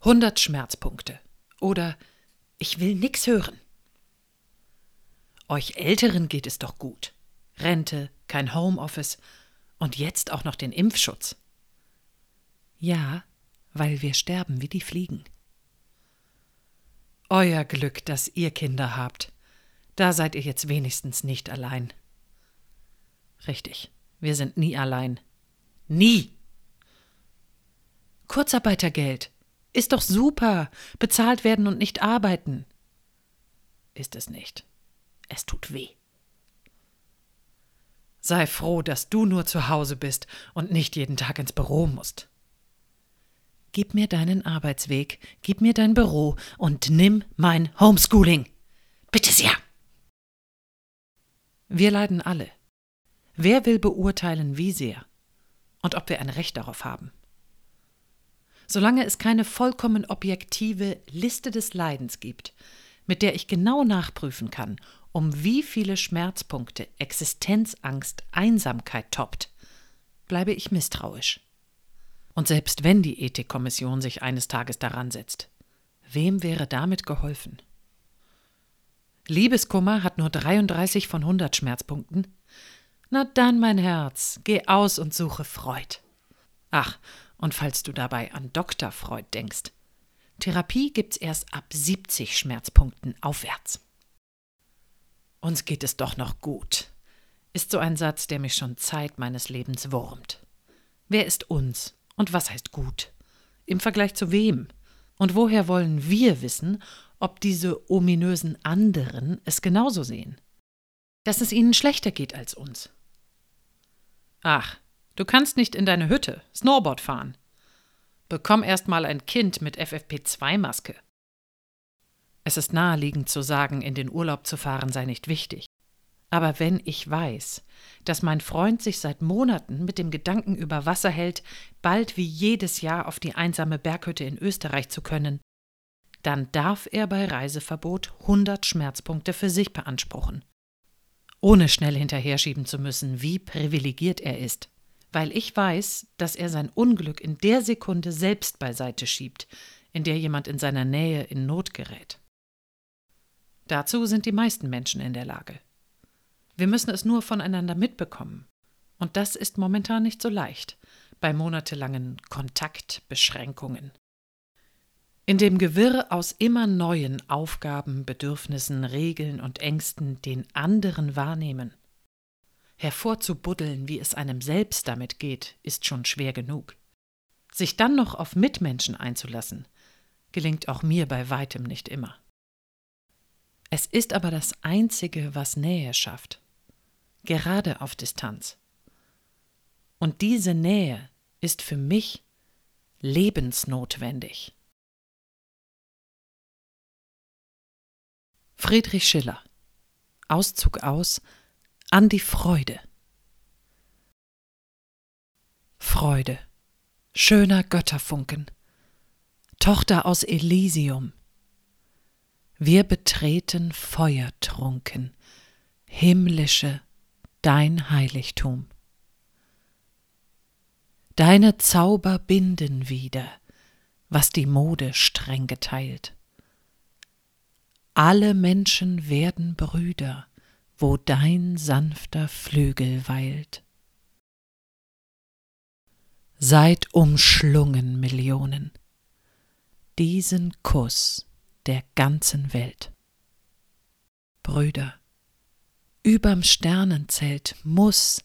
100 Schmerzpunkte oder ich will nix hören. Euch Älteren geht es doch gut. Rente, kein Homeoffice und jetzt auch noch den Impfschutz. Ja, weil wir sterben wie die Fliegen. Euer Glück, dass ihr Kinder habt. Da seid ihr jetzt wenigstens nicht allein. Richtig, wir sind nie allein. Nie. Kurzarbeitergeld. Ist doch super. Bezahlt werden und nicht arbeiten. Ist es nicht. Es tut weh. Sei froh, dass du nur zu Hause bist und nicht jeden Tag ins Büro musst. Gib mir deinen Arbeitsweg, gib mir dein Büro und nimm mein Homeschooling. Bitte sehr. Wir leiden alle. Wer will beurteilen, wie sehr? Und ob wir ein Recht darauf haben? Solange es keine vollkommen objektive Liste des Leidens gibt, mit der ich genau nachprüfen kann, um wie viele Schmerzpunkte Existenzangst, Einsamkeit toppt, bleibe ich misstrauisch. Und selbst wenn die Ethikkommission sich eines Tages daran setzt, wem wäre damit geholfen? Liebeskummer hat nur 33 von 100 Schmerzpunkten. Na dann, mein Herz, geh aus und suche Freud. Ach, und falls du dabei an Dr. Freud denkst, Therapie gibt's erst ab 70 Schmerzpunkten aufwärts. Uns geht es doch noch gut, ist so ein Satz, der mich schon Zeit meines Lebens wurmt. Wer ist uns und was heißt gut? Im Vergleich zu wem? Und woher wollen wir wissen, ob diese ominösen anderen es genauso sehen? Dass es ihnen schlechter geht als uns. Ach, Du kannst nicht in deine Hütte Snowboard fahren. Bekomm erst mal ein Kind mit FFP2-Maske. Es ist naheliegend zu sagen, in den Urlaub zu fahren sei nicht wichtig. Aber wenn ich weiß, dass mein Freund sich seit Monaten mit dem Gedanken über Wasser hält, bald wie jedes Jahr auf die einsame Berghütte in Österreich zu können, dann darf er bei Reiseverbot 100 Schmerzpunkte für sich beanspruchen. Ohne schnell hinterher schieben zu müssen, wie privilegiert er ist weil ich weiß, dass er sein Unglück in der Sekunde selbst beiseite schiebt, in der jemand in seiner Nähe in Not gerät. Dazu sind die meisten Menschen in der Lage. Wir müssen es nur voneinander mitbekommen. Und das ist momentan nicht so leicht bei monatelangen Kontaktbeschränkungen. In dem Gewirr aus immer neuen Aufgaben, Bedürfnissen, Regeln und Ängsten den anderen wahrnehmen Hervorzubuddeln, wie es einem selbst damit geht, ist schon schwer genug. Sich dann noch auf Mitmenschen einzulassen, gelingt auch mir bei weitem nicht immer. Es ist aber das Einzige, was Nähe schafft, gerade auf Distanz. Und diese Nähe ist für mich lebensnotwendig. Friedrich Schiller Auszug aus an die Freude. Freude, schöner Götterfunken, Tochter aus Elysium. Wir betreten feuertrunken, himmlische, dein Heiligtum. Deine Zauber binden wieder, was die Mode streng geteilt. Alle Menschen werden Brüder, wo dein sanfter Flügel weilt. Seid umschlungen, Millionen, diesen Kuss der ganzen Welt. Brüder, überm Sternenzelt muss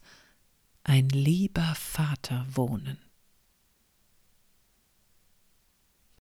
ein lieber Vater wohnen.